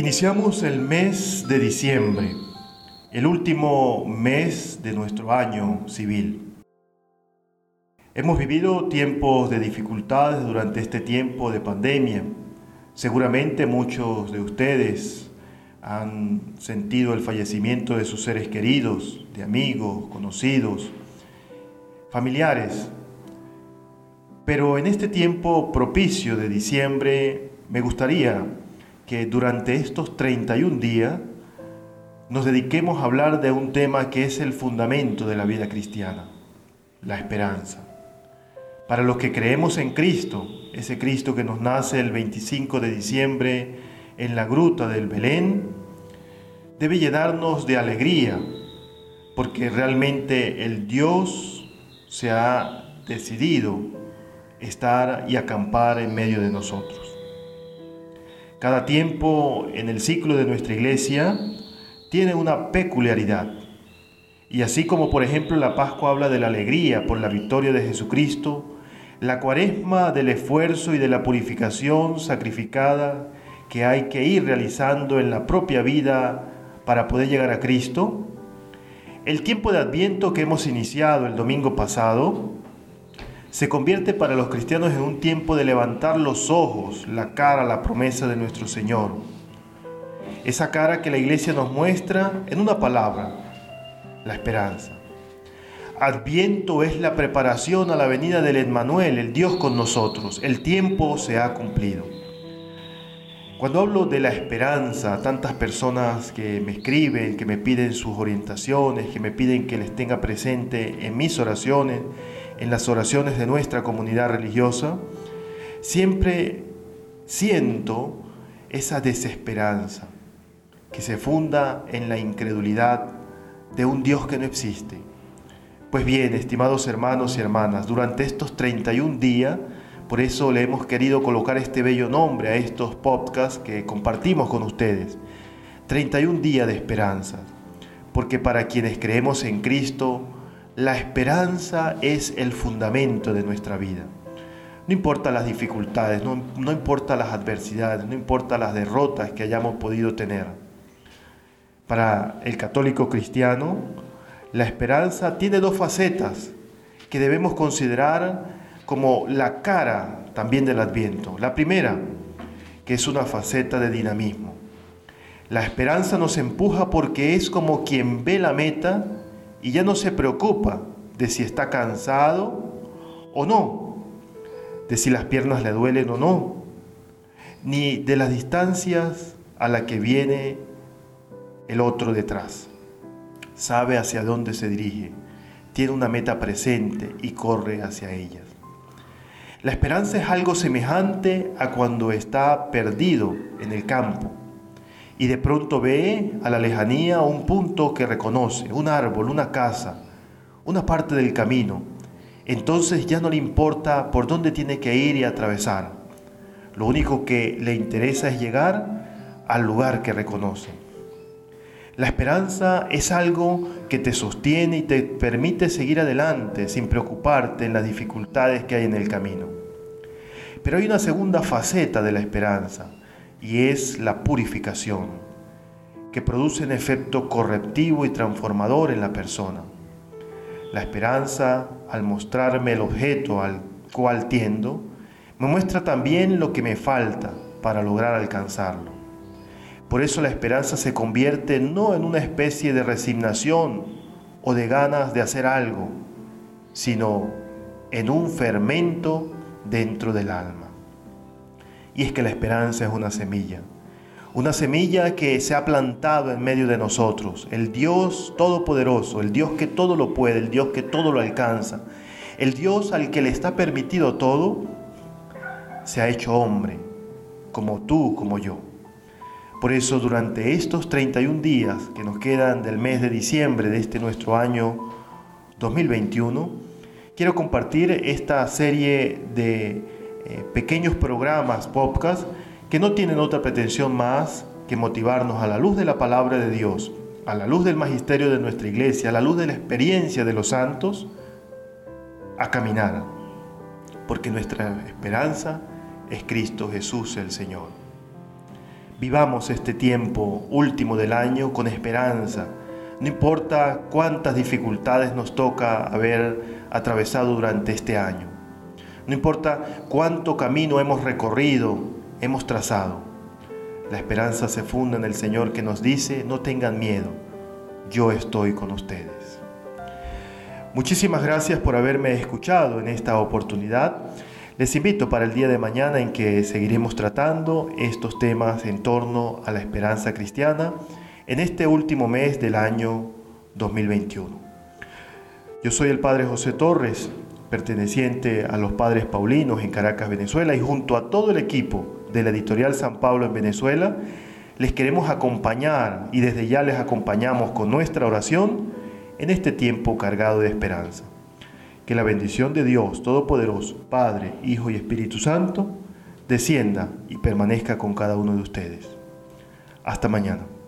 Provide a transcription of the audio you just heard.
Iniciamos el mes de diciembre, el último mes de nuestro año civil. Hemos vivido tiempos de dificultades durante este tiempo de pandemia. Seguramente muchos de ustedes han sentido el fallecimiento de sus seres queridos, de amigos, conocidos, familiares. Pero en este tiempo propicio de diciembre me gustaría que durante estos 31 días nos dediquemos a hablar de un tema que es el fundamento de la vida cristiana, la esperanza. Para los que creemos en Cristo, ese Cristo que nos nace el 25 de diciembre en la gruta del Belén, debe llenarnos de alegría, porque realmente el Dios se ha decidido estar y acampar en medio de nosotros. Cada tiempo en el ciclo de nuestra iglesia tiene una peculiaridad. Y así como por ejemplo la Pascua habla de la alegría por la victoria de Jesucristo, la cuaresma del esfuerzo y de la purificación sacrificada que hay que ir realizando en la propia vida para poder llegar a Cristo, el tiempo de adviento que hemos iniciado el domingo pasado se convierte para los cristianos en un tiempo de levantar los ojos, la cara la promesa de nuestro Señor. Esa cara que la iglesia nos muestra en una palabra, la esperanza. Adviento es la preparación a la venida del Emmanuel, el Dios con nosotros. El tiempo se ha cumplido. Cuando hablo de la esperanza, tantas personas que me escriben, que me piden sus orientaciones, que me piden que les tenga presente en mis oraciones, en las oraciones de nuestra comunidad religiosa, siempre siento esa desesperanza que se funda en la incredulidad de un Dios que no existe. Pues bien, estimados hermanos y hermanas, durante estos 31 días, por eso le hemos querido colocar este bello nombre a estos podcasts que compartimos con ustedes. 31 días de esperanza, porque para quienes creemos en Cristo, la esperanza es el fundamento de nuestra vida. No importa las dificultades, no, no importa las adversidades, no importa las derrotas que hayamos podido tener. Para el católico cristiano, la esperanza tiene dos facetas que debemos considerar como la cara también del adviento. La primera, que es una faceta de dinamismo. La esperanza nos empuja porque es como quien ve la meta y ya no se preocupa de si está cansado o no, de si las piernas le duelen o no, ni de las distancias a la que viene el otro detrás. Sabe hacia dónde se dirige, tiene una meta presente y corre hacia ellas. La esperanza es algo semejante a cuando está perdido en el campo y de pronto ve a la lejanía un punto que reconoce, un árbol, una casa, una parte del camino. Entonces ya no le importa por dónde tiene que ir y atravesar. Lo único que le interesa es llegar al lugar que reconoce. La esperanza es algo que te sostiene y te permite seguir adelante sin preocuparte en las dificultades que hay en el camino. Pero hay una segunda faceta de la esperanza y es la purificación, que produce un efecto correctivo y transformador en la persona. La esperanza, al mostrarme el objeto al cual tiendo, me muestra también lo que me falta para lograr alcanzarlo. Por eso la esperanza se convierte no en una especie de resignación o de ganas de hacer algo, sino en un fermento dentro del alma. Y es que la esperanza es una semilla. Una semilla que se ha plantado en medio de nosotros. El Dios todopoderoso, el Dios que todo lo puede, el Dios que todo lo alcanza. El Dios al que le está permitido todo, se ha hecho hombre, como tú, como yo. Por eso durante estos 31 días que nos quedan del mes de diciembre de este nuestro año 2021, quiero compartir esta serie de eh, pequeños programas, podcast, que no tienen otra pretensión más que motivarnos a la luz de la palabra de Dios, a la luz del magisterio de nuestra iglesia, a la luz de la experiencia de los santos, a caminar, porque nuestra esperanza es Cristo Jesús el Señor. Vivamos este tiempo último del año con esperanza. No importa cuántas dificultades nos toca haber atravesado durante este año. No importa cuánto camino hemos recorrido, hemos trazado. La esperanza se funda en el Señor que nos dice, no tengan miedo, yo estoy con ustedes. Muchísimas gracias por haberme escuchado en esta oportunidad. Les invito para el día de mañana en que seguiremos tratando estos temas en torno a la esperanza cristiana en este último mes del año 2021. Yo soy el Padre José Torres, perteneciente a los Padres Paulinos en Caracas, Venezuela, y junto a todo el equipo de la editorial San Pablo en Venezuela, les queremos acompañar y desde ya les acompañamos con nuestra oración en este tiempo cargado de esperanza. Que la bendición de Dios Todopoderoso, Padre, Hijo y Espíritu Santo, descienda y permanezca con cada uno de ustedes. Hasta mañana.